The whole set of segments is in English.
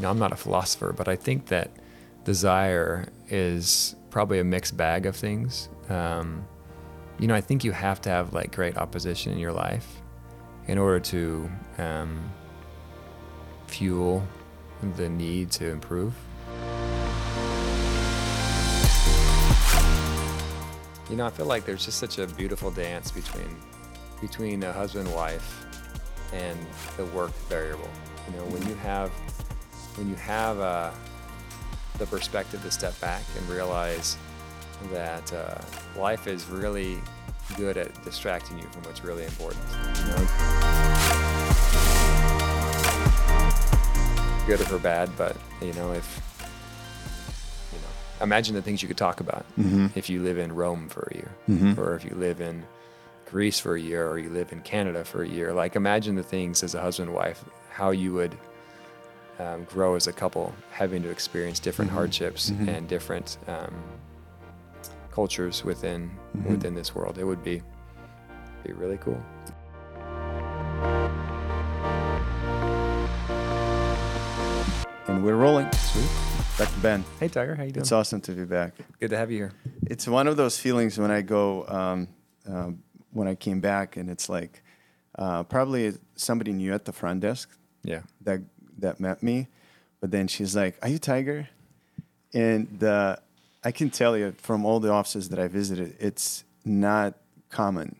you know, I'm not a philosopher, but I think that desire is probably a mixed bag of things. Um, you know, I think you have to have like great opposition in your life in order to um, fuel the need to improve. You know, I feel like there's just such a beautiful dance between between a husband and wife and the work variable. You know, when you have when you have uh, the perspective to step back and realize that uh, life is really good at distracting you from what's really important. You know? Good or bad, but you know, if you know, imagine the things you could talk about Mm-hmm. if you live in Rome for a year, Mhm. or if you live in Greece for a year, or you live in Canada for a year. Like, imagine the things as a husband and wife, how you would um, grow as a couple, having to experience different Mhm. hardships Mhm. and different um, cultures within Mhm. within this world. It would be be really cool. And we're rolling. Sweet. Dr. Ben, Hey Tiger, how you doing? it's awesome to be back. Good to have you here. It's one of those feelings when I go, um, um, when I came back, and it's like uh, probably somebody new at the front desk Yeah. that that met me, but then she's like, "Are you Tiger?" And the I can tell you from all the offices that I visited, it's not common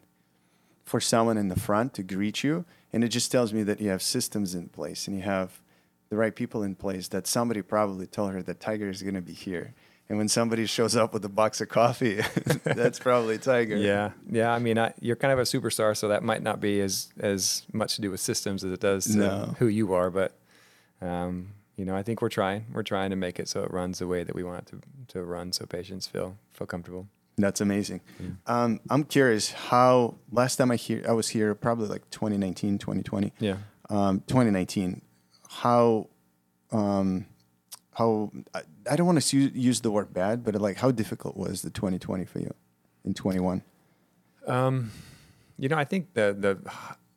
for someone in the front to greet you, and it just tells me that you have systems in place and you have the right people in place. That somebody probably told her that Tiger is going to be here. And when somebody shows up with a box of coffee, that's probably Tiger. Yeah, yeah. I mean, I, you're kind of a superstar, so that might not be as as much to do with systems as it does to No. who you are. But um, you know, I think we're trying. We're trying to make it so it runs the way that we want it to to run, so patients feel feel comfortable. That's amazing. Um, I'm curious how last time I hear I was here probably like 2019, 2020. Yeah. Um, 2019. How um, how I, I don't want to use the word bad, but like how difficult was the 2020 for you in 21? Um, you know, I think the the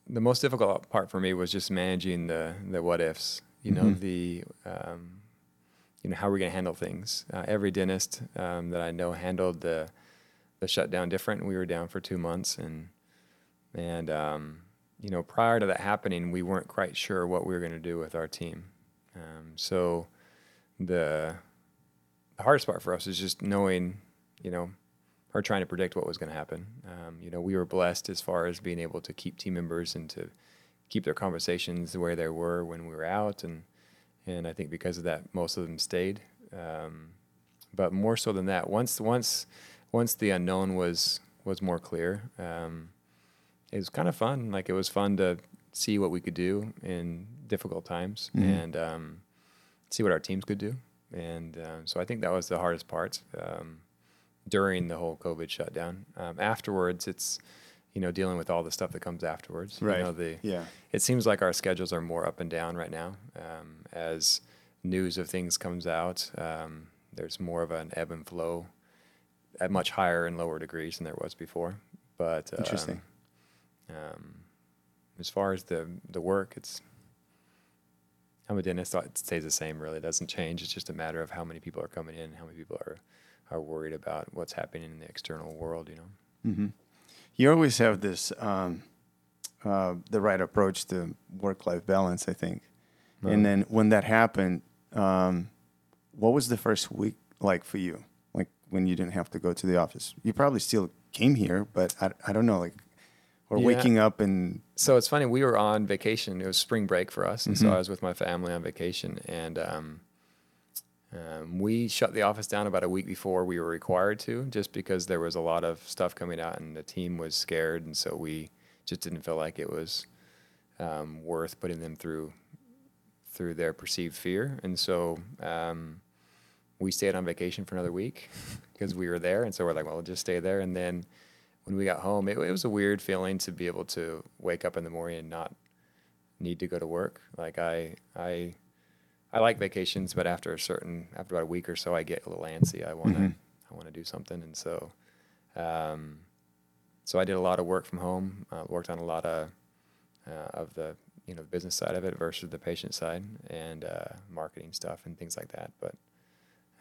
the most difficult part for me was just managing the the what ifs. You know, Mhm. the um, you know how we're going to handle things. Uh, every dentist um, that I know handled the the shutdown different. We were down for two months, and and um, you know prior to that happening, we weren't quite sure what we were going to do with our team. Um, so the the hardest part for us is just knowing, you know, or trying to predict what was going to happen. Um, you know, we were blessed as far as being able to keep team members and to keep their conversations the way they were when we were out, and and I think because of that, most of them stayed. Um, but more so than that, once once once the unknown was was more clear, um, it was kind of fun. Like it was fun to see what we could do in difficult times Mhm. and um, see what our teams could do. And um, so I think that was the hardest part um, during the whole COVID shutdown. Um, afterwards, it's you know dealing with all the stuff that comes afterwards. Right. You know, the Yeah. it seems like our schedules are more up and down right now um, as news of things comes out. Um, there's more of an ebb and flow at much higher and lower degrees than there was before. But um, Interesting. Um, as far as the the work, it's I'm a dentist. so It stays the same. Really, it doesn't change. It's just a matter of how many people are coming in, and how many people are are worried about what's happening in the external world. You know. hmm You always have this um, uh, the right approach to work-life balance, I think. Uh-huh. And then when that happened, um, what was the first week like for you? Like when you didn't have to go to the office? You probably still came here, but I, I don't know, like, or Yeah. waking up and So it's funny. We were on vacation. It was spring break for us, and so Mhm. I was with my family on vacation, and um, um, we shut the office down about a week before we were required to, just because there was a lot of stuff coming out, and the team was scared, and so we just didn't feel like it was um, worth putting them through through their perceived fear, and so um, we stayed on vacation for another week because we were there, and so we're like, well, we'll just stay there, and then when we got home, it, it was a weird feeling to be able to wake up in the morning and not need to go to work. Like I, I, I like vacations, but after a certain, after about a week or so, I get a little antsy. I want to, Mhm. I want to do something, and so, um, so I did a lot of work from home. Uh, worked on a lot of uh, of the you know the business side of it versus the patient side and uh, marketing stuff and things like that. But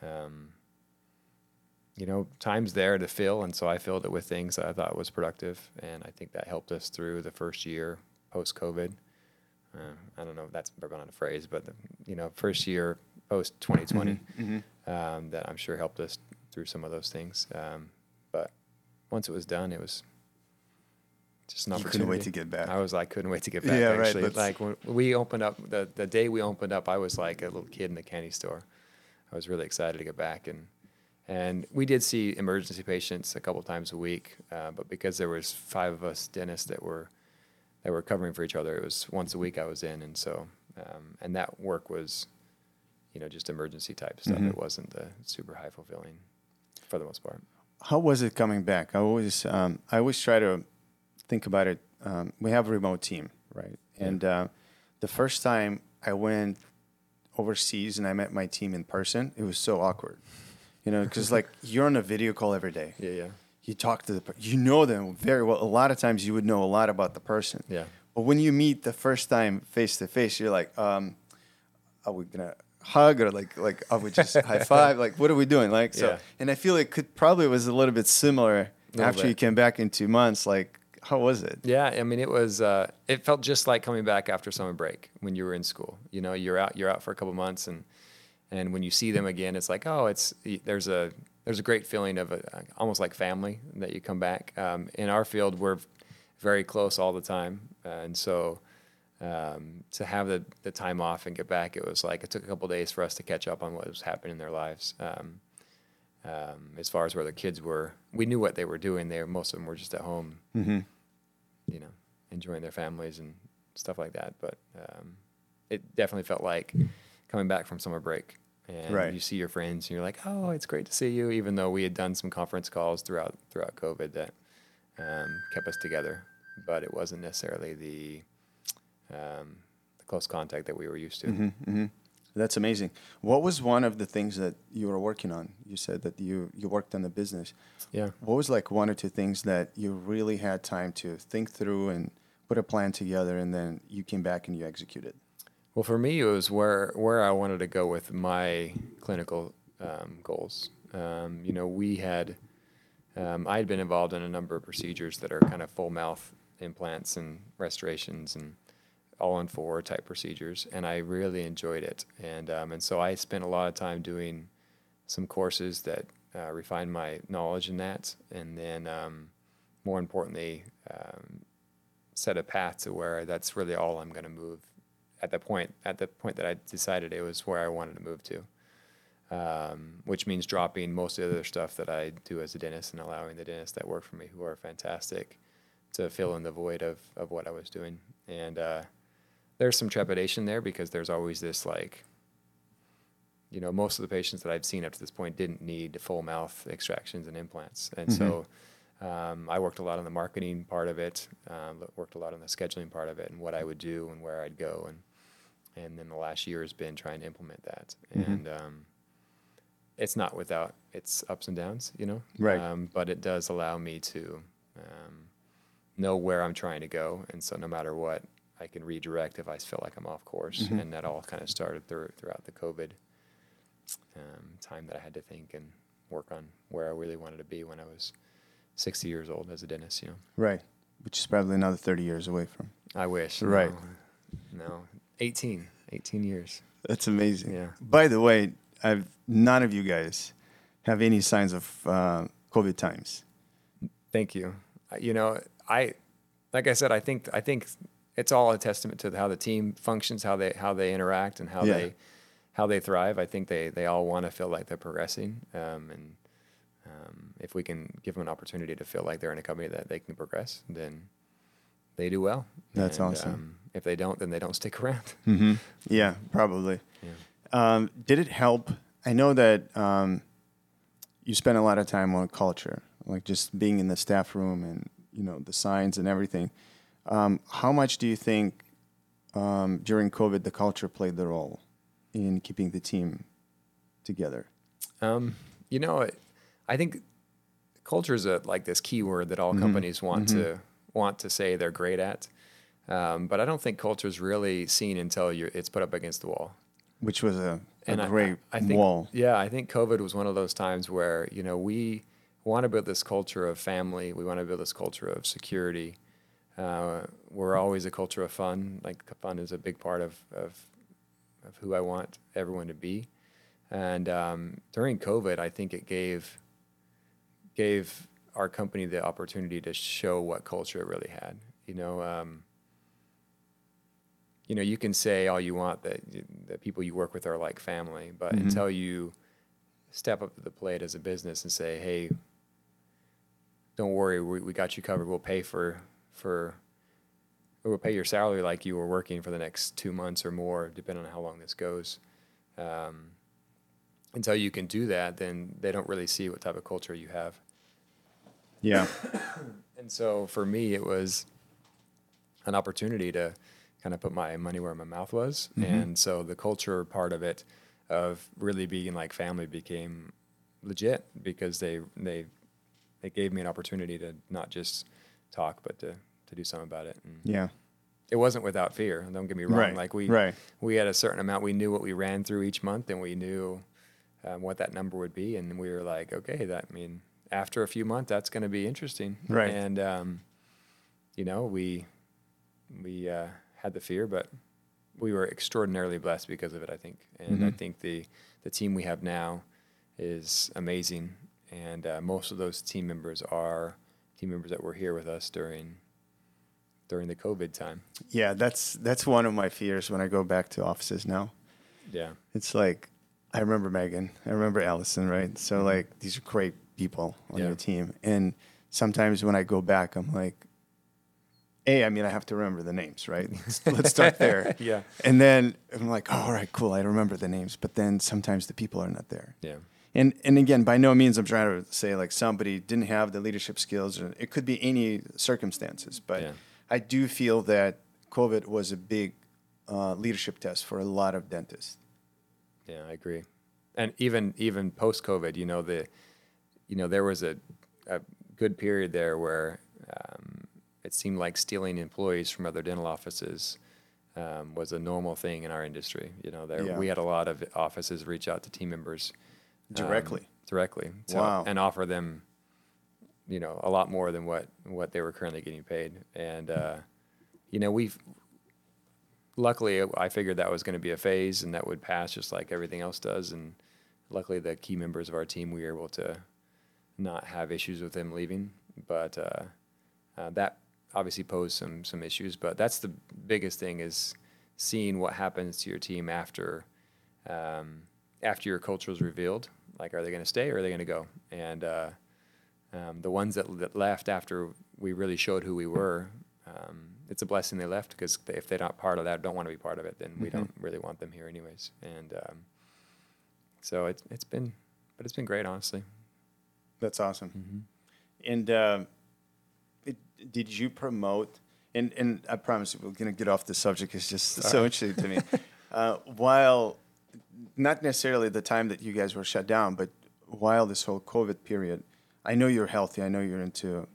um, you know, time's there to fill, and so I filled it with things that I thought was productive, and I think that helped us through the first year post COVID. Uh, I don't know if that's ever on a phrase, but the, you know, first year post 2020 um, that I'm sure helped us through some of those things. Um, but once it was done, it was just an You opportunity. couldn't wait to get back. I was like, couldn't wait to get back. Yeah, right, actually, that's- like when we opened up the the day we opened up, I was like a little kid in the candy store. I was really excited to get back, and and we did see emergency patients a couple times a week, uh, but because there was five of us dentists that were that were covering for each other, it was once a week I was in, and so um, and that work was, you know, just emergency type stuff. Mhm. It wasn't the super high fulfilling, for the most part. How was it coming back? I always, um, I always try to think about it. Um, we have a remote team, right? Yeah. And uh, the first time I went overseas and I met my team in person, it was so awkward, you know, because like you're on a video call every day. Yeah, yeah, You talk to the, per- you know them very well. A lot of times you would know a lot about the person. yeah. But when you meet the first time face to face, you're like, um, are we gonna hug or like like are we just high five? Like what are we doing? Like so Yeah. and I feel it could probably was a little bit similar Little after you came back in two months. Like how was it? Yeah, I mean, it was. Uh, it felt just like coming back after summer break when you were in school. You know, you're out. You're out for a couple months, and and when you see them again, it's like, oh, it's there's a there's a great feeling of a, almost like family that you come back. Um, in our field, we're very close all the time, uh, and so um, to have the the time off and get back, it was like it took a couple days for us to catch up on what was happening in their lives. Um, um, as far as where the kids were, we knew what they were doing. They most of them were just at home Mm-hmm. you know, enjoying their families and stuff like that. But um, it definitely felt like coming back from summer break. And Right. you see your friends, and you're like, "Oh, it's great to see you." Even though we had done some conference calls throughout throughout COVID that um, kept us together, but it wasn't necessarily the um, the close contact that we were used to. Mm-hmm, hmm That's amazing. What was one of the things that you were working on? You said that you you worked on the business. Yeah. What was like one or two things that you really had time to think through and put a plan together, and then you came back and you executed? Well, for me, it was where where I wanted to go with my clinical um, goals. Um, you know, we had um, I had been involved in a number of procedures that are kind of full mouth implants and restorations and all on four type procedures, and I really enjoyed it. And um, and so I spent a lot of time doing some courses that uh, refined my knowledge in that, and then um, more importantly, um, set a path to where that's really all I'm going to move at the point at the point that I decided it was where I wanted to move to, um, which means dropping most of the other stuff that I do as a dentist and allowing the dentists that work for me, who are fantastic, to fill in the void of of what I was doing. And uh, there's some trepidation there because there's always this like, you know, most of the patients that I've seen up to this point didn't need full mouth extractions and implants, and so. Um, I worked a lot on the marketing part of it, um, worked a lot on the scheduling part of it, and what I would do and where I'd go, and and then the last year has been trying to implement that. Mhm. And um, it's not without its ups and downs, you know. Right. Um, but it does allow me to um, know where I'm trying to go, and so no matter what, I can redirect if I feel like I'm off course. Mhm. And that all kind of started through, throughout the COVID um, time that I had to think and work on where I really wanted to be when I was 60 years old as a dentist. You know, Right. Which is probably another 30 years away from. I wish. Right. No, no. 18, 18 years. That's amazing. Yeah. By the way, I've, none of you guys have any signs of uh, COVID times. Thank you. You know, I, like I said, I think I think it's all a testament to how the team functions, how they how they interact, and how Yeah. they how they thrive. I think they they all want to feel like they're progressing, um, and um, if we can give them an opportunity to feel like they're in a company that they can progress, then they do well. That's And, awesome. Um, if they don't, then they don't stick around. Mm-hmm. Yeah, probably. Yeah. Um, did it help? I know that um, you spent a lot of time on culture, like just being in the staff room and you know the signs and everything. Um, how much do you think um, during COVID the culture played the role in keeping the team together? Um, you know, I think culture is a like this key word that all companies want to want to say they're great at. Um, but I don't think culture is really seen until it's put up against the wall. Which was a, a And I- great I, think, wall. Yeah, I think COVID was one of those times where you know we want to build this culture of family. We want to build this culture of security. Uh, we're always a culture of fun. Like fun is a big part of of, of who I want everyone to be. And um, during COVID, I think it gave gave our company the opportunity to show what culture it really had. You know, um, you know, you can say all you want that the people you work with are like family, but Mhm. until you step up to the plate as a business and say, "Hey, don't worry, we, we got you covered. We'll pay for for we'll pay your salary like you were working for the next two months or more, depending on how long this goes." Um, until you can do that, then they don't really see what type of culture you have. Yeah. And so for me, it was an opportunity to kind of put my money where my mouth was. Mhm. And so the culture part of it, of really being like family, became legit because they they they gave me an opportunity to not just talk, but to to do something about it. And Yeah. it wasn't without fear. Don't get me wrong. Right. Like we right. we had a certain amount. We knew what we ran through each month, and we knew um, what that number would be. And we were like, okay, that I mean, after a few months, that's going to be interesting. Right. And um, you know, we we uh, had the fear, but we were extraordinarily blessed because of it. I think, and I Mhm. think the the team we have now is amazing, and uh, most of those team members are team members that were here with us during during the COVID time. Yeah, that's that's one of my fears when I go back to offices now. Yeah. It's like I remember Meghan, I remember Allison, right? So Mhm. like these are great people on Yeah. your team, and sometimes when I go back, I'm like, a, I mean, I have to remember the names, right? Let's, start there, yeah. and then I'm like, oh, all right, cool, I remember the names, but then sometimes the people are not there. Yeah. And and again, by no means I'm trying to say like somebody didn't have the leadership skills, or it could be any circumstances, but Yeah. I do feel that COVID was a big uh, leadership test for a lot of dentists. Yeah, I agree. And even even post COVID, you know the, you know there was a, a good period there where um, it seemed like stealing employees from other dental offices um, was a normal thing in our industry. You know, there Yeah. we had a lot of offices reach out to team members um, Directly. directly, to- Wow. and offer them, you know, a lot more than what what they were currently getting paid. And uh, you know, we've luckily I figured that was going to be a phase and that would pass just like everything else does. And luckily, the key members of our team we were able to not have issues with them leaving, but uh, uh, that obviously pose some some issues. But that's the biggest thing is seeing what happens to your team after um, after your culture is revealed. Like, are they going to stay or are they going to go? And uh, um, the ones that, that left after we really showed who we were, um, it's a blessing they left because if they're not part of that, don't want to be part of it, then we Mhm. don't really want them here anyways. And um, so it's it's been, but it's been great, honestly. That's awesome. Mm-hmm. And uh, it, did you promote? And and I promise you, we're gonna get off the subject. It's just so interesting to me. uh, while not necessarily the time that you guys were shut down, but while this whole COVID period, I know you're healthy. I know you're into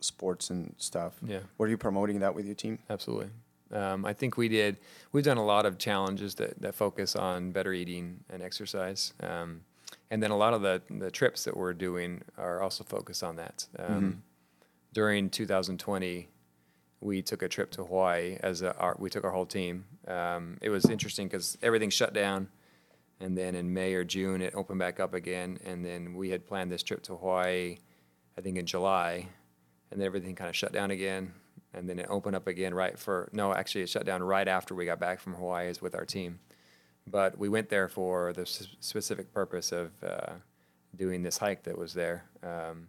sports and stuff. Yeah. Were you promoting that with your team? Absolutely. Um, I think we did. We've done a lot of challenges that, that focus on better eating and exercise, um, and then a lot of the the trips that we're doing are also focused on that. Um, Mhm. During 2020, we took a trip to Hawaii as a, our, we took our whole team. Um, it was interesting because everything shut down, and then in May or June it opened back up again, and then we had planned this trip to Hawaii, I think in July, and then everything kind of shut down again and then it opened up again right for no actually it shut down right after we got back from hawaii with our team but we went there for the s- specific purpose of uh, doing this hike that was there um,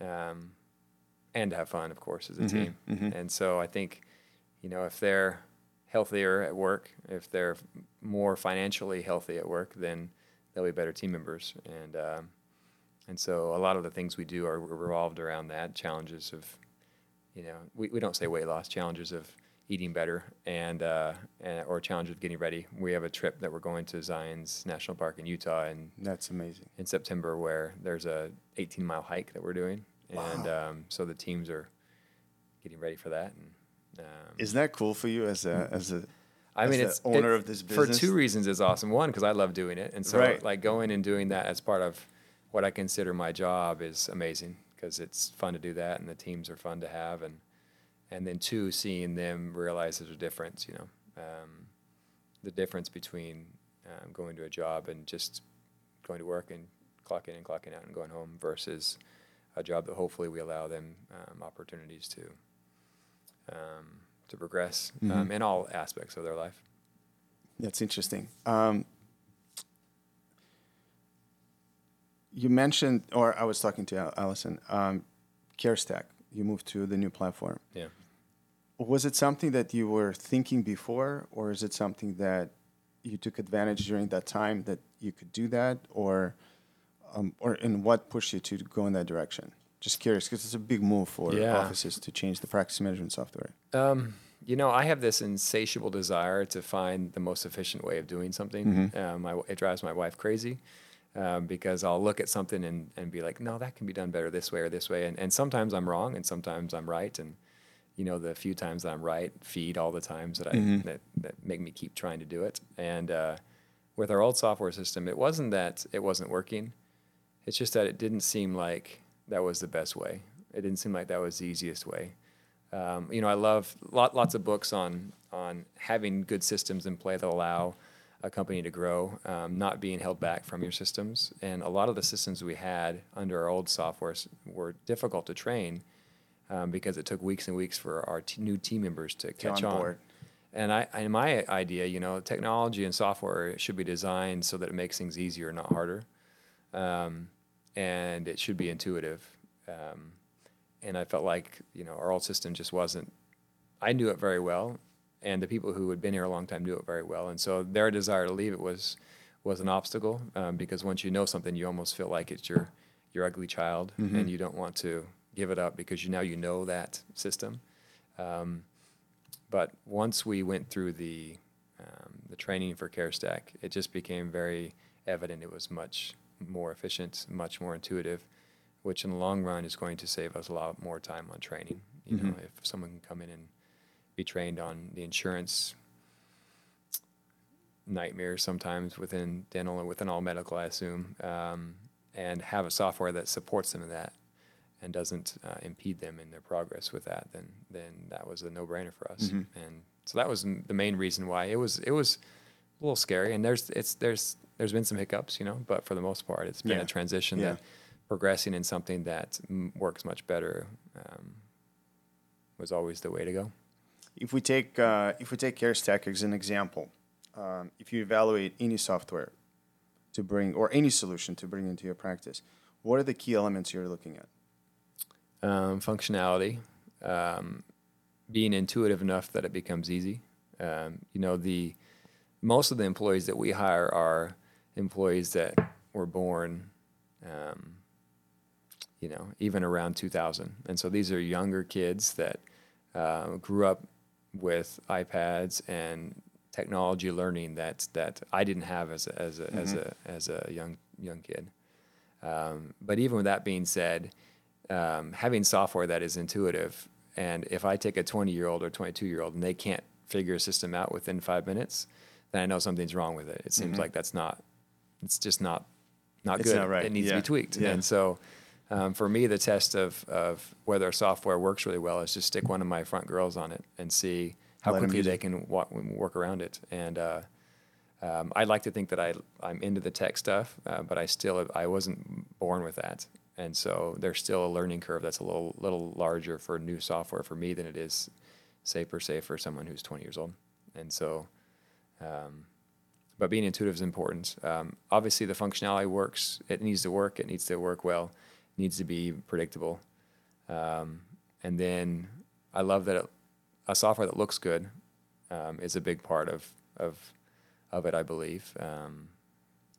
um, and to have fun of course as a Mhm, team mhm. and so i think you know if they're healthier at work if they're more financially healthy at work then they'll be better team members and um, and so a lot of the things we do are revolved around that challenges of, you know, we, we don't say weight loss, challenges of eating better and, uh, and or challenges of getting ready. We have a trip that we're going to Zion's National Park in Utah and That's amazing. in September where there's a 18 mile hike that we're doing. And um, so the teams are getting ready for that. And Um, Is that cool for you as a as a I mean, the it's owner it- of this business for two reasons. It's awesome. One, because I love doing it, and so Right. like going and doing that as part of what I consider my job is amazing because it's fun to do that, and the teams are fun to have, and and then two, seeing them realize there's a difference. You know, um, the difference between um, going to a job and just going to work and clocking in, and clocking out, and going home versus a job that hopefully we allow them um, opportunities to um, to progress um, Mhm. in all aspects of their life. That's interesting. Um, you mentioned, or I was talking to Allison, um, CareStack. You moved to the new platform. Yeah. Was it something that you were thinking before, or is it something that you took advantage during that time that you could do that, or, um, or and what pushed you to go in that direction? Just curious, because it's a big move for Yeah. offices to change the practice management software. Um, you know, I have this insatiable desire to find the most efficient way of doing something. Um, my, it drives my wife crazy um, because I'll look at something and, and be like, no, that can be done better this way or this way. And, and sometimes I'm wrong and sometimes I'm right. And, you know, the few times that I'm right feed all the times that I that, that make me keep trying to do it. And uh, with our old software system, it wasn't that it wasn't working. It's just that it didn't seem like that was the best way. It didn't seem like that was the easiest way. Um, you know, I love lot, lots of books on on having good systems in play that allow a company to grow, um, not being held back from your systems. And a lot of the systems we had under our old software were difficult to train um, because it took weeks and weeks for our t- new team members to catch on on. board. And I, in my idea, you know, technology and software should be designed so that it makes things easier, not harder. Um, and it should be intuitive. Um, and I felt like, you know, our old system just wasn't, I knew it very well. And the people who had been here a long time knew it very well. And so their desire to leave it was, was an obstacle um, because once you know something, you almost feel like it's your, your ugly child and you don't want to give it up because you now you know that system. Um, but once we went through the um, the training for CareStack, it just became very evident it was much more efficient, much more intuitive, which in the long run is going to save us a lot more time on training. You know, if someone can come in and be trained on the insurance nightmares sometimes within dental and within all medical, I assume, um, and have a software that supports them in that and doesn't uh, impede them in their progress with that, then then that was a no-brainer for us. And so that was the main reason why it was it was a little scary. And there's it's there's there's been some hiccups, you know, but for the most part, it's been Yeah. a transition Yeah. that progressing in something that m- works much better um, was always the way to go. If we take uh, if we take CareStack as an example, um, if you evaluate any software to bring or any solution to bring into your practice, what are the key elements you're looking at? um, functionality, um, being intuitive enough that it becomes easy. Um, you know, the most of the employees that we hire are employees that were born, um, you know, even around 2000, and so these are younger kids that uh, grew up with iPads and technology learning that that I didn't have as a, as a, as a as a young young kid. Um, but even with that being said, um, having software that is intuitive, and if I take a 20 year old or 22 year old and they can't figure a system out within five minutes, then I know something's wrong with it. It seems like that's not, it's just not, not Mm-hmm. It's good. not right. It needs to be tweaked. Yeah. And so, um, for me, the test of, of whether a software works really well is just stick one of my front girls on it and see how Let quickly they can walk, work around it. And uh, um, I like to think that I I'm into the tech stuff, uh, but I still I wasn't born with that, and so there's still a learning curve that's a little little larger for new software for me than it is, say per se for someone who's 20 years old, and so. Um, but being intuitive is important. Um, obviously, the functionality works. It needs to work. It needs to work well. It needs to be predictable. Um, and then I love that it, a software that looks good um, is a big part of of of it. I believe um,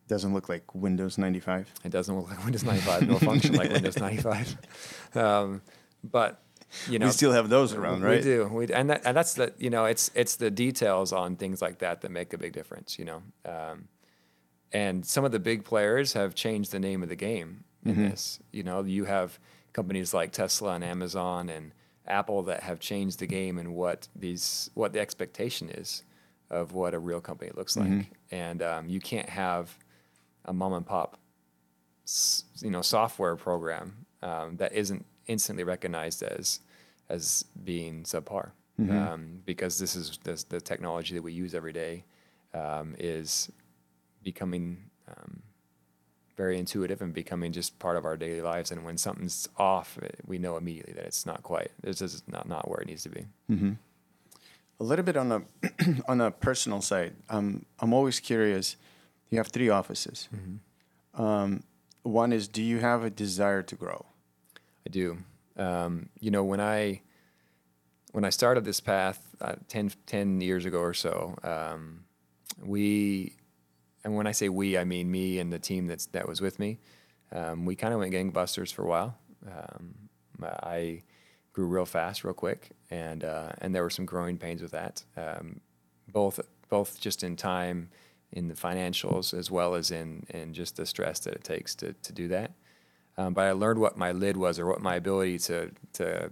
Doesn't look like Windows 95. it doesn't look like Windows 95, nor function like Windows 95. Um, but you know, we still have those around, right? we do. We and that, and that's the you know it's it's the details on things like that that make a big difference. You know, um, and some of the big players have changed the name of the game in Mm-hmm. this. You know, you have companies like Tesla and Amazon and Apple that have changed the game and what these what the expectation is of what a real company looks like. And um, you can't have a mom and pop, you know, software program um, that isn't instantly recognized as as being subpar. Um, because this is this, the technology that we use every day um, is becoming um, very intuitive and becoming just part of our daily lives. And when something's off, we know immediately that it's not quite. This is not not where it needs to be. A little bit on a on a personal side. Um, I'm always curious. You have three offices. Um, one is, do you have a desire to grow? I do. Um, you know, when I when I started this path uh, 10, 10 years ago or so, um, we, and when I say we, I mean me and the team that's that was with me. Um, we kind of went gangbusters for a while. Um, I grew real fast, real quick, and uh, and there were some growing pains with that, um, both both just in time, in the financials, as well as in in just the stress that it takes to to do that. Um, but I learned what my lid was, or what my ability to to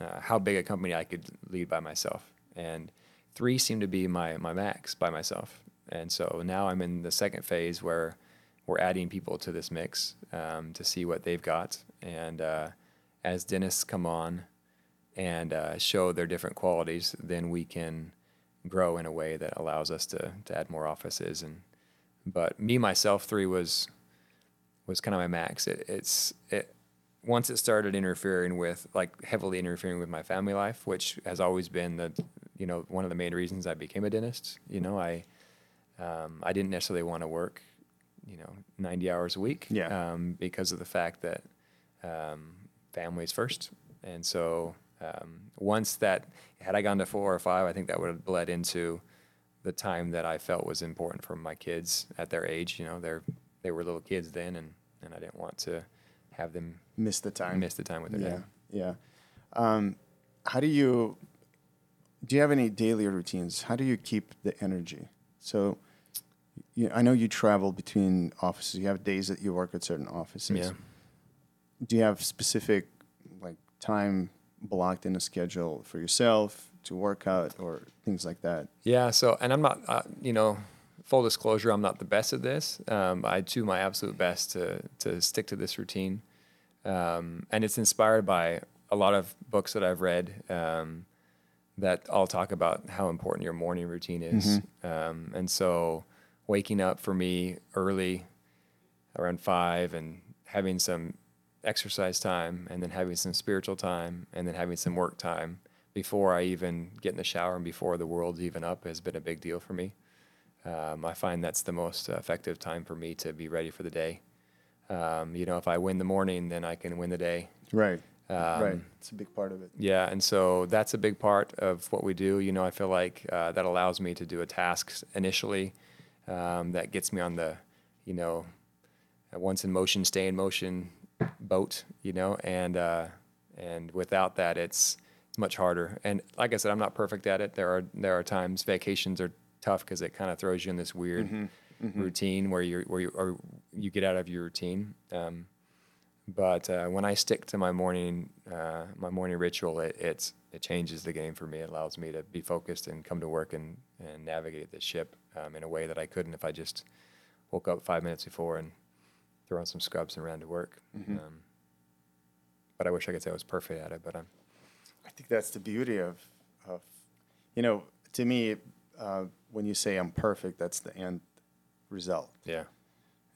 uh, how big a company I could lead by myself. And three seemed to be my my max by myself. And so now I'm in the second phase where we're adding people to this mix um, to see what they've got. And uh, as dentists come on and uh, show their different qualities, then we can grow in a way that allows us to to add more offices. And but me myself, three was was kind of my max. It, it's it once it started interfering with like heavily interfering with my family life, which has always been the you know one of the main reasons I became a dentist. You know, I um, I didn't necessarily want to work you know 90 hours a week Yeah. um, because of the fact that um, family is first, and so um, once that had I gone to four or five, I think that would have bled into the time that I felt was important for my kids at their age. You know, they're they were little kids then, and and I didn't want to have them Miss the time. miss the time with their yeah, dad. yeah. Um, how do you? Do you have any daily routines? How do you keep the energy? So, you, I know you travel between offices. You have days that you work at certain offices. Yeah. Do you have specific like time blocked in a schedule for yourself to work out or things like that? Yeah. So, and I'm not, uh, you know, full disclosure, I'm not the best at this. Um, I do my absolute best to to stick to this routine, um, and it's inspired by a lot of books that I've read um, that all talk about how important your morning routine is. Um, and so, waking up for me early, around five, and having some exercise time, and then having some spiritual time, and then having some work time before I even get in the shower and before the world's even up has been a big deal for me. Um, I find that's the most effective time for me to be ready for the day. Um, you know, if I win the morning, then I can win the day. Right. Um, right. It's a big part of it. Yeah, and so that's a big part of what we do. You know, I feel like uh, that allows me to do a task initially um, that gets me on the, you know, uh, once in motion, stay in motion boat. You know, and uh, and without that, it's much harder. And like I said, I'm not perfect at it. There are there are times vacations are tough because it kind of throws you in this weird routine where you where you or you get out of your routine. Um, but uh, when I stick to my morning uh, my morning ritual, it it's, it changes the game for me. It allows me to be focused and come to work and, and navigate the ship um, in a way that I couldn't if I just woke up five minutes before and threw on some scrubs and ran to work. Um, but I wish I could say I was perfect at it. But I'm I think that's the beauty of, of you know, to me, uh, when you say I'm perfect, that's the end result. yeah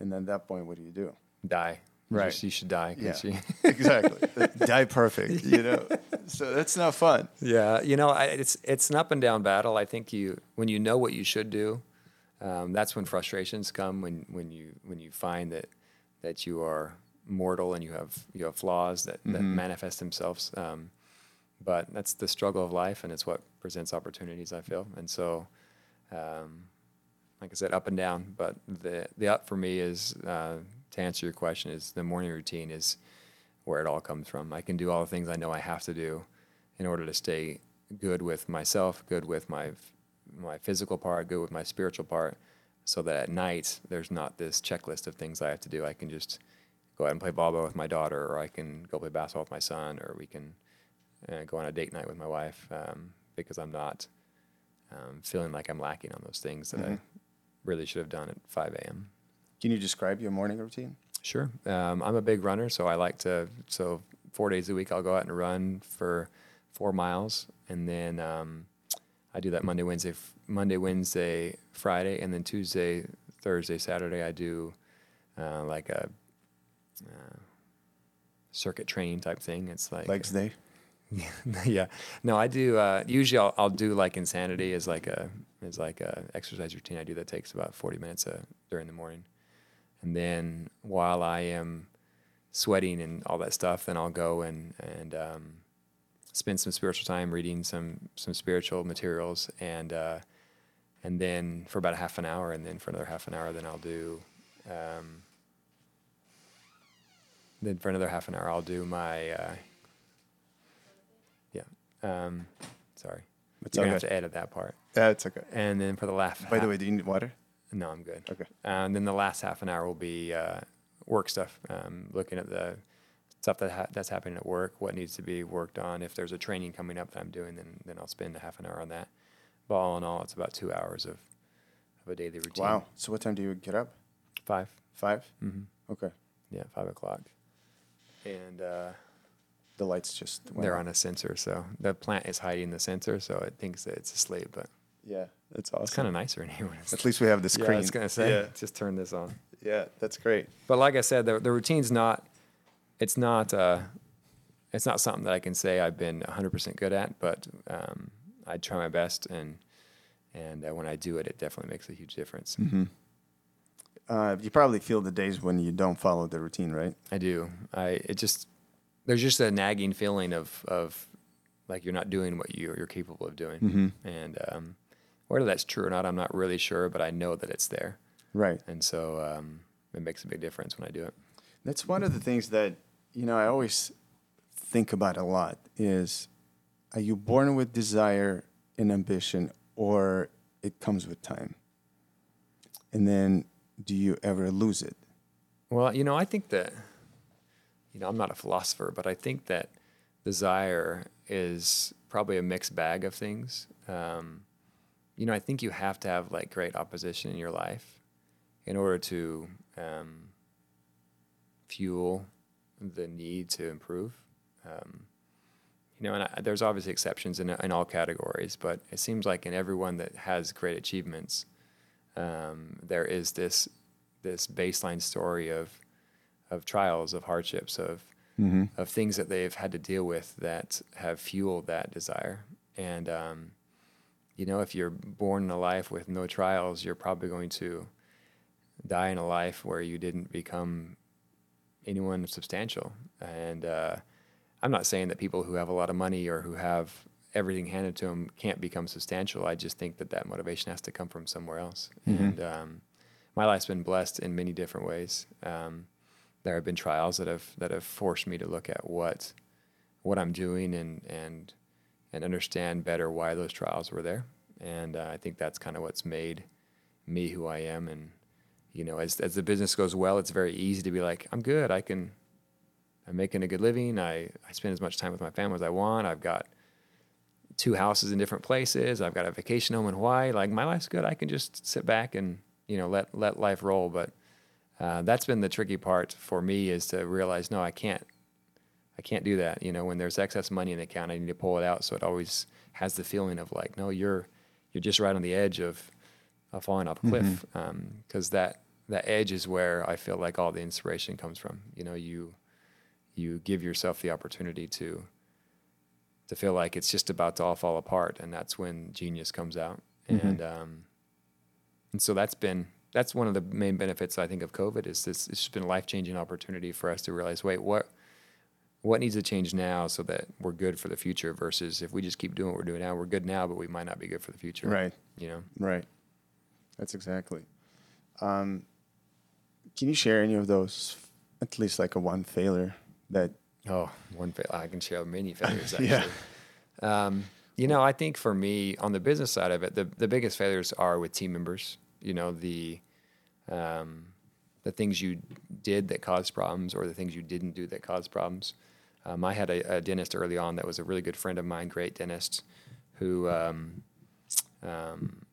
And then at that point, what do you do? die You Right. just- You should die. Yeah. you- exactly. Die perfect, you know? So that's not fun. Yeah, you know, I, it's it's an up and down battle. I think you when you know what you should do, um, that's when frustrations come. When when you when you find that that you are mortal and you have you have flaws that, that manifest themselves. Um, but that's the struggle of life, and it's what presents opportunities. I feel, and so, um, like I said, up and down. But the the up for me is uh, to answer your question is the morning routine is where it all comes from. I can do all the things I know I have to do in order to stay good with myself, good with my my physical part, good with my spiritual part, so that at night there's not this checklist of things I have to do. I can just go out and play volleyball with my daughter, or I can go play basketball with my son, or we can uh, go on a date night with my wife um, because I'm not um, feeling like I'm lacking on those things that I Mhm. really should have done at 5 a.m. Can you describe your morning routine? Sure. Um, I'm a big runner, so I like to. So four days a week, I'll go out and run for four miles, and then um, I do that Monday, Wednesday, Monday, Wednesday, Friday, and then Tuesday, Thursday, Saturday, I do uh, like a uh, circuit training type thing. It's like Legs day. yeah. No, I do. Uh, usually, I'll, I'll do like insanity as like a as like a exercise routine. I do that takes about forty minutes uh, during the morning, and then while I am sweating and all that stuff, then I'll go and and um, spend some spiritual time reading some some spiritual materials, and uh, and then for about a half an hour, and then for another half an hour, then I'll do. Um, then for another half an hour, I'll do my uh. Um, sorry, It's you're all gonna have to edit that part. That's okay. And then for the last, By the way, do you need water? no, I'm good. Okay. Uh, and then the last half an hour will be uh, work stuff, um, looking at the stuff that ha- that's happening at work, what needs to be worked on. If there's a training coming up that I'm doing, then then I'll spend a half an hour on that. But all in all, it's about two hours of of a daily routine. Wow. So what time do you get up? Five. 5 Mm-hmm. Okay. Yeah, five o'clock. And uh, The lights just went they're out. on a sensor, so the plant is hiding the sensor, so it thinks that it's asleep. But Yeah, that's awesome. it's kind of nicer in here. At least we have the yeah, screen. I was gonna say, Yeah, just turn this on. yeah that's great. But like I said, the the routine's not. It's not. Uh, it's not something that I can say I've been 100% good at, but um, I try my best, and and uh, when I do it, it definitely makes a huge difference. Mm-hmm. Uh, you probably feel the days when you don't follow the routine, right? I do. I it just there's just a nagging feeling of of like you're not doing what you you're capable of doing, Mm-hmm. and um, whether that's true or not, I'm not really sure, but I know that it's there, Right. and so um, it makes a big difference when I do it. That's one of the things that you know I always think about a lot is are you born with desire and ambition or it comes with time? And then do you ever lose it? Well, you know, I think that, you know, I'm not a philosopher, but I think that desire is probably a mixed bag of things. Um, you know, I think you have to have like great opposition in your life in order to um, fuel the need to improve. Um, you know, and I, there's obviously exceptions in, in all categories, but it seems like in everyone that has great achievements, um, there is this this baseline story of of trials, of hardships, of Mm-hmm. of things that they've had to deal with that have fueled that desire. And um, you know, if you're born in a life with no trials, you're probably going to die in a life where you didn't become anyone substantial. And uh, I'm not saying that people who have a lot of money or who have everything handed to them can't become substantial. I just think that that motivation has to come from somewhere else. Mhm. And um, my life's been blessed in many different ways. Um, there have been trials that have that have forced me to look at what what I'm doing and and and understand better why those trials were there. And uh, I think that's kind of what's made me who I am. And you know, as as the business goes well, it's very easy to be like, I'm good. I can. I'm making a good living. I, I spend as much time with my family as I want. I've got two houses in different places. I've got a vacation home in Hawaii. Like my life's good. I can just sit back and you know let let life roll. But uh, that's been the tricky part for me is to realize no, I can't. I can't do that. You know, when there's excess money in the account, I need to pull it out. So it always has the feeling of like, no, you're you're just right on the edge of, of falling off a cliff. Because that that edge is where I feel like all the inspiration comes from. You know, you you give yourself the opportunity to to feel like it's just about to all fall apart, and that's when genius comes out. Mhm. And um, and so that's been that's one of the main benefits I think of COVID is this. It's just been a life changing opportunity for us to realize, wait, what what needs to change now so that we're good for the future versus if we just keep doing what we're doing now, we're good now, but we might not be good for the future. Right. You know. Right. That's exactly. Um, can you share any of those, at least like a one failure that? Oh, one fail. I can share many failures actually. Yeah. Um, you know, I think for me on the business side of it, the the biggest failures are with team members. You know, the um, the things you did that caused problems or the things you didn't do that caused problems. Um, I had a, a dentist early on that was a really good friend of mine, great dentist, who um, um,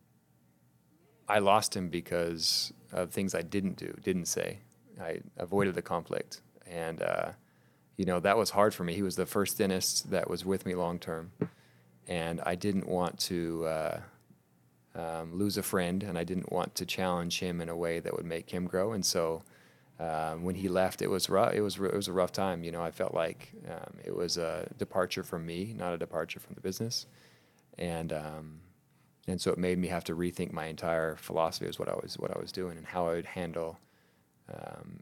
I lost him because of things I didn't do, didn't say. I avoided the conflict, and uh, you know that was hard for me. He was the first dentist that was with me long term, and I didn't want to uh, um, lose a friend, and I didn't want to challenge him in a way that would make him grow. And so, um, when he left, it was rough. It was it was a rough time. You know, I felt like um, it was a departure from me, not a departure from the business, and um, and so it made me have to rethink my entire philosophy as what I was what I was doing and how I would handle um,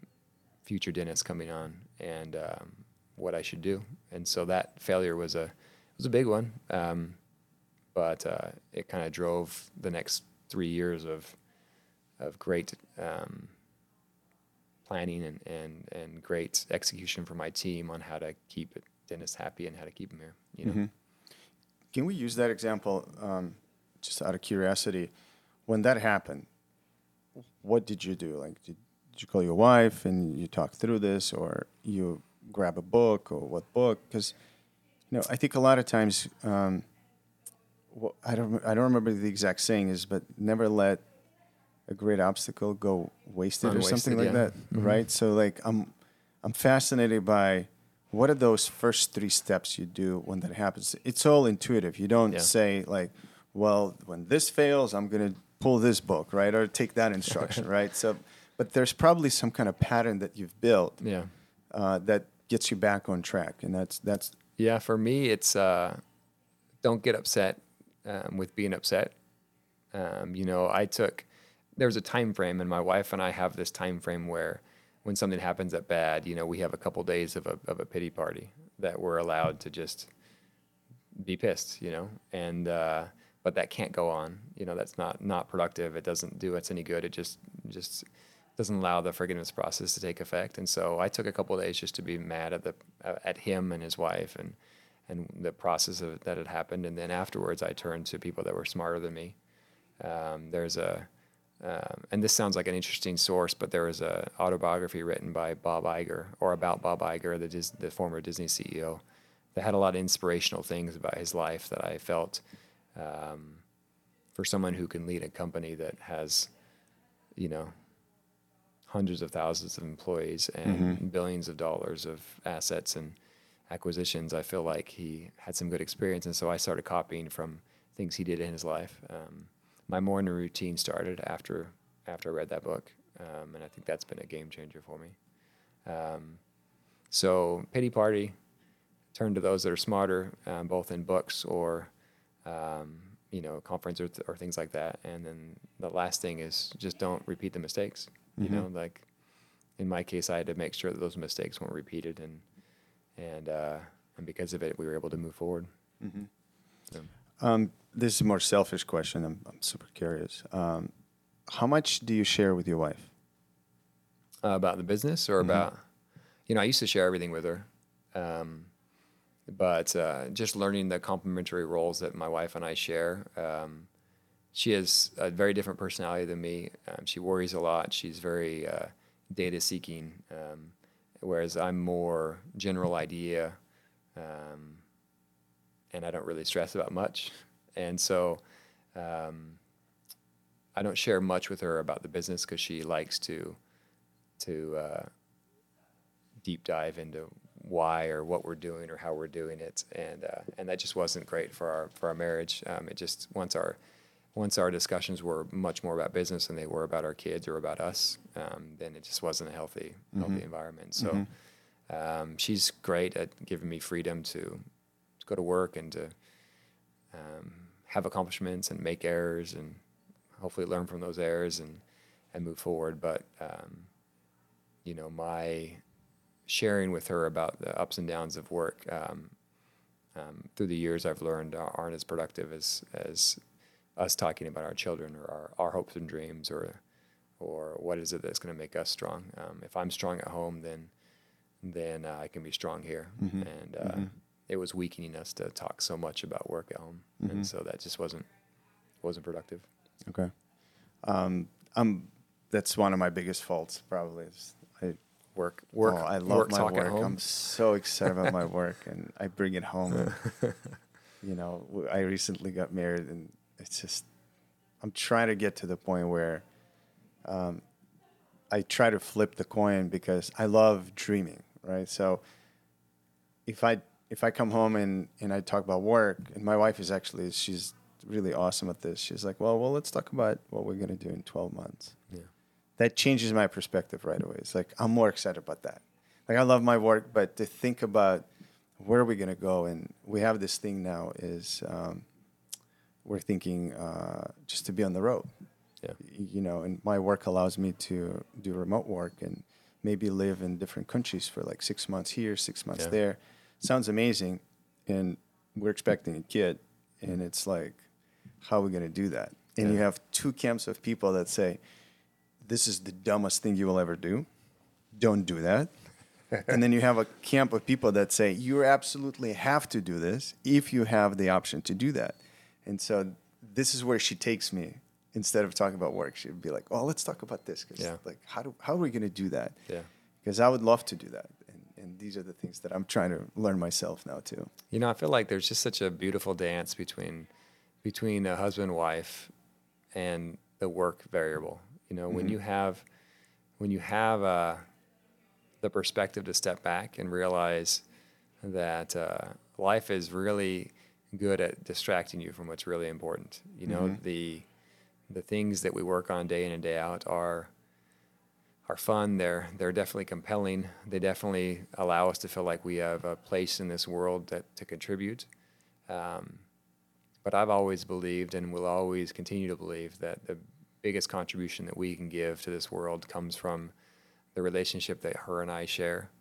future dentists coming on and um, what I should do. And so that failure was a was a big one, um, but uh, it kind of drove the next three years of of great um, planning and, and and great execution for my team on how to keep Dennis happy and how to keep him here. You know. Mm-hmm. Can we use that example, um, just out of curiosity? When that happened, what did you do? Like, did, did you call your wife and you talk through this, or you grab a book, or what book? Because, you know, I think a lot of times, um, well, I don't, I don't remember the exact saying is, but never let a great obstacle go wasted or something like yeah. that, Mhm. right? So, like, I'm, I'm fascinated by what are those first three steps you do when that happens? It's all intuitive. You don't Yeah. say like, well, when this fails, I'm going to pull this book, right? Or take that instruction, right? So, but there's probably some kind of pattern that you've built Yeah. uh, that gets you back on track, and that's that's Yeah, for me, it's uh, don't get upset um, with being upset. Um, you know, I took there's a time frame, and my wife and I have this time frame where when something happens that bad, you know, we have a couple days of a of a pity party that we're allowed to just be pissed, you know, and uh, but that can't go on. You know, that's not not productive. It doesn't do us any good. It just just doesn't allow the forgiveness process to take effect. And so I took a couple days just to be mad at the at him and his wife and and the process of that had happened. And then afterwards, I turned to people that were smarter than me. Um, there's a um, and this sounds like an interesting source, but there was a autobiography written by Bob Iger or about Bob Iger, the Dis- the former Disney CEO, that had a lot of inspirational things about his life that I felt um, for someone who can lead a company that has, you know, hundreds of thousands of employees and billions of dollars of assets and acquisitions. I feel like he had some good experience, and so I started copying from things he did in his life. Um, my morning routine started after after I read that book, um, and I think that's been a game changer for me. Um, so pity party, turn to those that are smarter, um, both in books or um, you know conference or, th- or things like that. And then the last thing is just don't repeat the mistakes. You know, like in my case, I had to make sure that those mistakes weren't repeated, and and uh, and because of it, we were able to move forward. So, Um, this is a more selfish question. I'm, I'm super curious. Um, how much do you share with your wife? uh, about the business or about you know i used to share everything with her um, but uh, just learning the complementary roles that my wife and i share um, she has a very different personality than me um, she worries a lot she's very uh, data seeking um, whereas i'm more general idea um, and i don't really stress about much and so um, i don't share much with her about the business because she likes to to uh, deep dive into why or what we're doing or how we're doing it, and uh, and that just wasn't great for our for our marriage. Um, it just once our once our discussions were much more about business than they were about our kids or about us, um, then it just wasn't a healthy healthy environment. So um, she's great at giving me freedom to, to go to work and to um, have accomplishments and make errors and hopefully learn from those errors and and move forward. But um, you know, my sharing with her about the ups and downs of work um, um, through the years, I've learned are- aren't as productive as as us talking about our children or our, our hopes and dreams or or what is it that's going to make us strong. Um, if I'm strong at home, then then uh, I can be strong here. And uh, it was weakening us to talk so much about work at home, and so that just wasn't wasn't productive. Okay. Um, I'm. That's one of my biggest faults, probably. Is I work work oh, I love work my work. I'm so excited about my work, and I bring it home. And, you know, I recently got married, and it's just I'm trying to get to the point where um, I try to flip the coin because I love dreaming, right? So if I if I come home and and I talk about work, and my wife is actually she's really awesome at this. She's like, well, well, let's talk about what we're gonna do in 12 months yeah. that changes my perspective right away. It's like I'm more excited about that. Like I love my work, but to think about where are we gonna go, and we have this thing now is um, we're thinking uh, just to be on the road. Yeah. You know, and my work allows me to do remote work and maybe live in different countries for like six months here, six months Yeah. there. Sounds amazing, and we're expecting a kid, and it's like, how are we gonna do that? And you have two camps of people that say, this is the dumbest thing you will ever do. Don't do that. and then you have a camp of people that say you absolutely have to do this if you have the option to do that. And so this is where she takes me. Instead of talking about work, she'd be like, "Oh, let's talk about this because, Yeah. like, how do how are we going to do that? Yeah. Because I would love to do that, and, and these are the things that I'm trying to learn myself now too. You know, I feel like there's just such a beautiful dance between between a husband wife and the work variable. You know, when Mhm. you have when you have uh, the perspective to step back and realize that uh, life is really good at distracting you from what's really important. You know, Mhm. the the things that we work on day in and day out are are fun. They're they're definitely compelling. They definitely allow us to feel like we have a place in this world that to contribute. Um, but I've always believed and will always continue to believe that the biggest contribution that we can give to this world comes from the relationship that her and I share,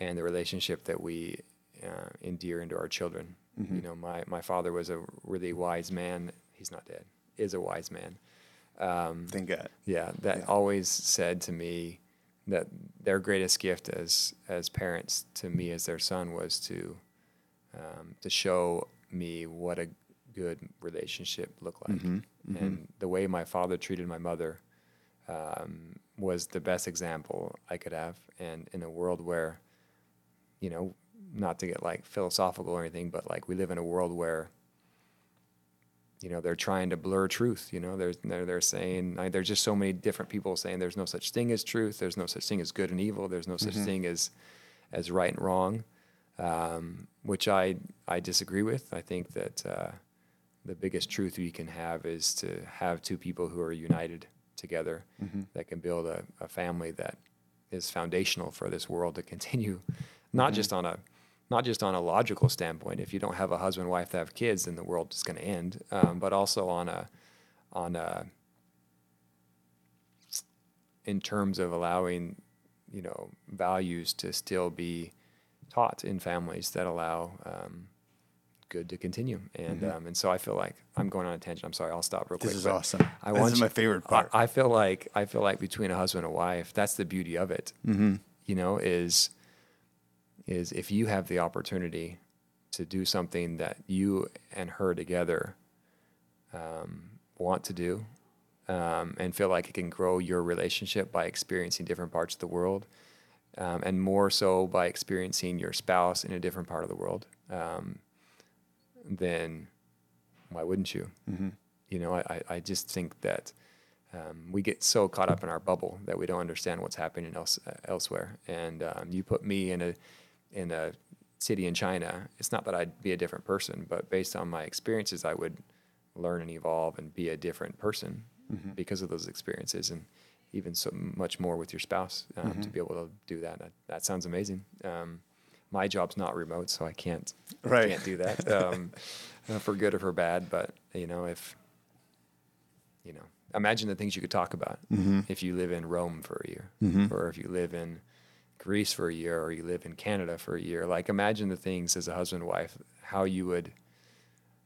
and the relationship that we uh, endear into our children. You know, my my father was a really wise man. He's not dead. Is a wise man. Um, Thank God. yeah, that Yeah. always said to me that their greatest gift as as parents to me as their son was to um, to show me what a good relationship looked like, Mhm, mhm. and the way my father treated my mother um, was the best example I could have. And in a world where, you know, not to get like philosophical or anything, but like we live in a world where you know they're trying to blur truth you know there's they're, they're saying like, there's just so many different people saying there's no such thing as truth there's no such thing as good and evil there's no such Mhm. thing as as right and wrong um, which i i disagree with i think that uh, the biggest truth you can have is to have two people who are united together Mhm. that can build a, a family that is foundational for this world to continue not Mhm. just on a not just on a logical standpoint. If you don't have a husband and wife that have kids, then the world is going to end. Um, but also on a on a in terms of allowing you know values to still be taught in families that allow um, good to continue. And Mhm. um, and so I feel like I'm going on a tangent. I'm sorry. I'll stop real quick. This is awesome. I this want is my favorite part. I feel like I feel like between a husband and wife, that's the beauty of it mm-hmm. you know, is is if you have the opportunity to do something that you and her together um, want to do, um, and feel like it can grow your relationship by experiencing different parts of the world, um, and more so by experiencing your spouse in a different part of the world, um, then why wouldn't you? Mm-hmm. You know, I, I- just think that um, we get so caught up in our bubble that we don't understand what's happening else, uh, elsewhere. And um, you put me in a in a city in China. It's not that I'd be a different person, but based on my experiences, I would learn and evolve and be a different person Mhm. because of those experiences, and even so much more with your spouse um, to Mhm. be able to do that. That, that sounds amazing. Um, my job's not remote, so I can't I Right. can't do that um, uh, for good or for bad. But you know, if you know, imagine the things you could talk about Mm-hmm. if you live in Rome for a year, Mhm. or if you live in Greece for a year, or you live in Canada for a year. Like, imagine the things as a husband and wife, how you would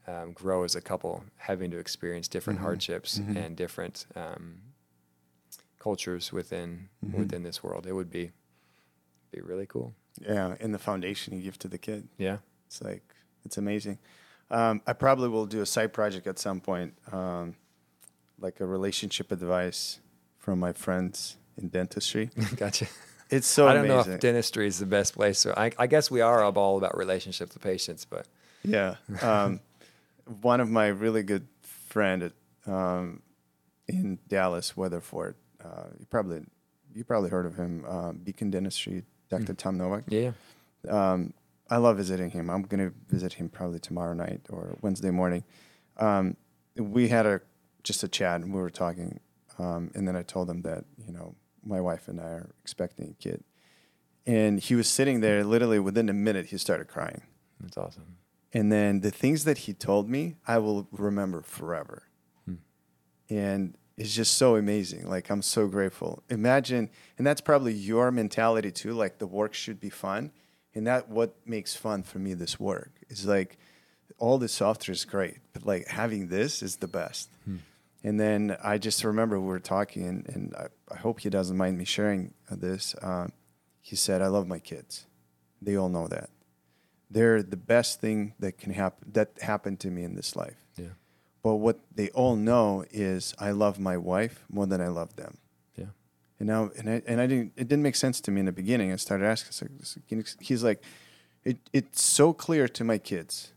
um, grow as a couple, having to experience different Mhm. hardships Mhm. and different um, cultures within Mhm. within this world. It would be be really cool. Yeah, and the foundation you give to the kid. Yeah. It's like it's amazing. Um, I probably will do a side project at some point, um, like a relationship advice from my friends in dentistry. gotcha. It's so I don't amazing. know if dentistry is the best place. So I, I guess we are all about relationships with patients, but Yeah. Um, one of my really good friend um, in Dallas, Weatherford. Uh, you probably you probably heard of him, uh, Beacon Dentistry, Dr. Tom Novak. yeah, Um, I love visiting him. I'm gonna visit him probably tomorrow night or Wednesday morning. Um, we had a just a chat and we were talking, um, and then I told him that you know my wife and I are expecting a kid, and he was sitting there. Literally within a minute, he started crying. that's awesome. And then the things that he told me, I will remember forever. Hmm. And it's just so amazing. Like, I'm so grateful. Imagine, and that's probably your mentality too. Like, the work should be fun. And that what makes fun for me, this work is like all the software is great, but like having this is the best. Hmm. And then I just remember we were talking, and, and I, I hope he doesn't mind me sharing this. Um, he said, I love my kids. They all know that they're the best thing that can happen that happened to me in this life. Yeah, But what they all know is I love my wife more than I love them. yeah, And now, and I, and I didn't. It didn't make sense to me in the beginning. I started asking. I was like, "Can you- He's like, it, it's so clear to my kids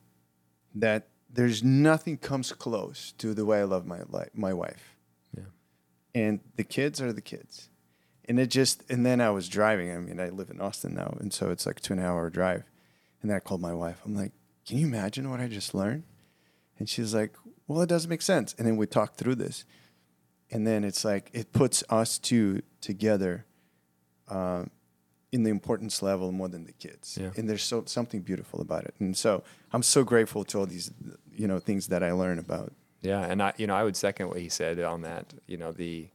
that there's nothing comes close to the way I love my my wife. yeah, And the kids are the kids. And it just, and then I was driving. I mean, I live in Austin now, and so it's like a two and a half hour drive. And then I called my wife. I'm like, can you imagine what I just learned? And she's like, well, it doesn't make sense. And then we talked through this. And then it's like, it puts us two together um, in the importance level more than the kids. Yeah. And there's so, something beautiful about it. And so I'm so grateful to all these, you know, things that I learn about. yeah. And I, you know, I would second what he said on that. You know, the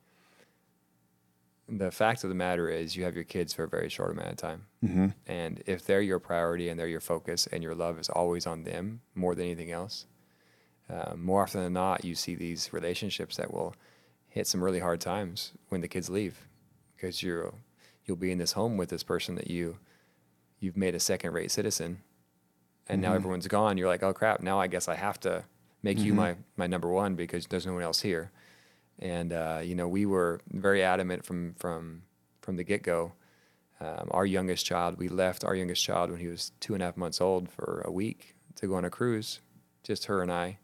the fact of the matter is, you have your kids for a very short amount of time, Mm-hmm. and if they're your priority and they're your focus, and your love is always on them more than anything else, uh, more often than not, you see these relationships that will hit some really hard times when the kids leave, because you're you'll be in this home with this person that you you've made a second-rate citizen, and now Mhm. everyone's gone. You're like, oh crap! Now I guess I have to make you Mhm. my my number one because there's no one else here. And uh, you know, we were very adamant from from from the get go. Um, our youngest child, we left our youngest child when he was two and a half months old for a week to go on a cruise, just her and I,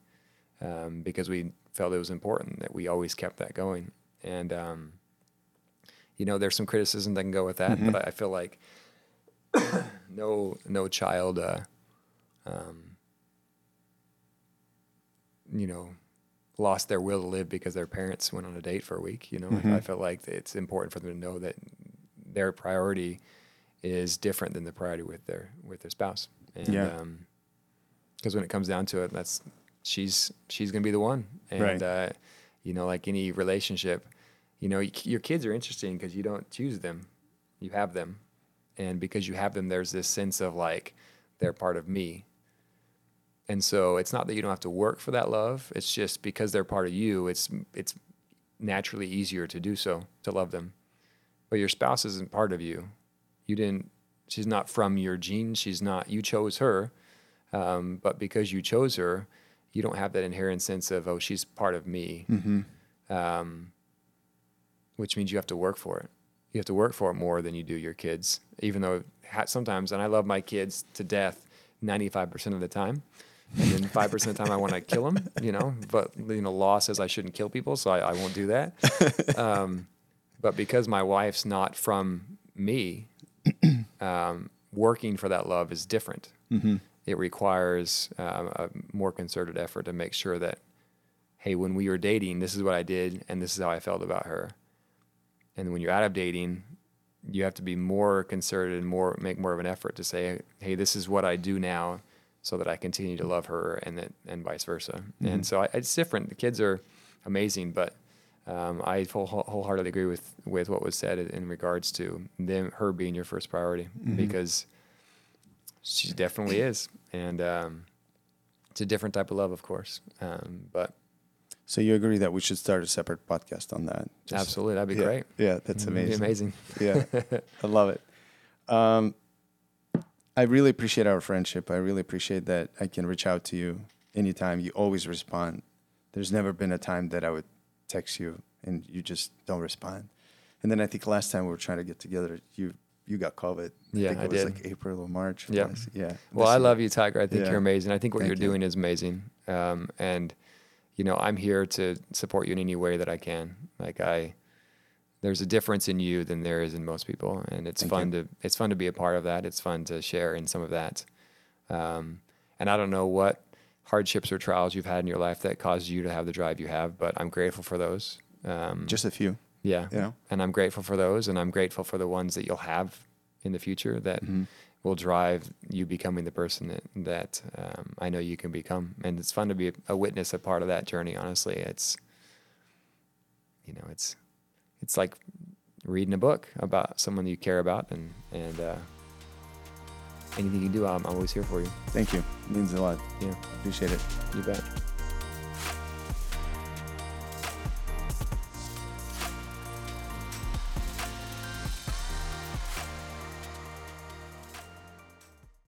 um, because we felt it was important that we always kept that going. And um, you know, there's some criticism that can go with that, Mhm. but I, feel like no no child, uh, um, you know, lost their will to live because their parents went on a date for a week. You know, Mhm. I, I felt like it's important for them to know that their priority is different than the priority with their with their spouse. And Yeah. because when it comes down to it, that's she's she's gonna be the one. And Right. uh, you know, like any relationship, you know, your kids are interesting because you don't choose them, you have them, and because you have them, there's this sense of like they're part of me. And so it's not that you don't have to work for that love. It's just because they're part of you. It's it's naturally easier to do so to love them. But your spouse isn't part of you. You didn't. She's not from your genes. She's not. You chose her. Um, but because you chose her, you don't have that inherent sense of oh she's part of me. Mm-hmm. Um, which means you have to work for it. You have to work for it more than you do your kids. Even though sometimes, and I love my kids to death, ninety-five percent of the time, and then five percent of the time I want to kill them. You know, but you know, law says I shouldn't kill people, so I, I won't do that. Um, but because my wife's not from me, um, working for that love is different. Mm-hmm. It requires um, a more concerted effort to make sure that, hey, when we were dating, this is what I did, and this is how I felt about her. And when you're out of dating, you have to be more concerted and more make more of an effort to say, hey, this is what I do now, so that I continue to love her, and that, and vice versa. And so I, it's different. The kids are amazing, but um, I full, wholeheartedly agree with with what was said in regards to them, her being your first priority, because she definitely is, and um, it's a different type of love, of course. Um, but So you agree that we should start a separate podcast on that? Just- absolutely, that'd be yeah, great. Yeah, that's It'd be amazing. amazing. yeah, I love it. Um, I really appreciate our friendship. I really appreciate that I can reach out to you anytime. You always respond. There's never been a time that I would text you and you just don't respond. And then I think last time we were trying to get together, you you got COVID. Yeah, think I it was did. like April or March. Last- Yeah. Well, I love you, Tiger. I think Yeah. you're amazing. I think what Thank you're you. doing is amazing. Um, and you know, I'm here to support you in any way that I can. Like I, there's a difference in you than there is in most people, and it's Thank fun to it's fun to be a part of that. It's fun to share in some of that. Um, and I don't know what hardships or trials you've had in your life that caused you to have the drive you have, but I'm grateful for those. Um, Just a few. yeah, You know. and I'm grateful for those, and I'm grateful for the ones that you'll have in the future that Mhm. Will drive you becoming the person that, that um, I know you can become. And it's fun to be a witness, a part of that journey. Honestly, it's you know, it's it's like reading a book about someone you care about, and and uh, anything you do, I'm always here for you. Thank you. means a lot. Yeah, Appreciate it. you bet.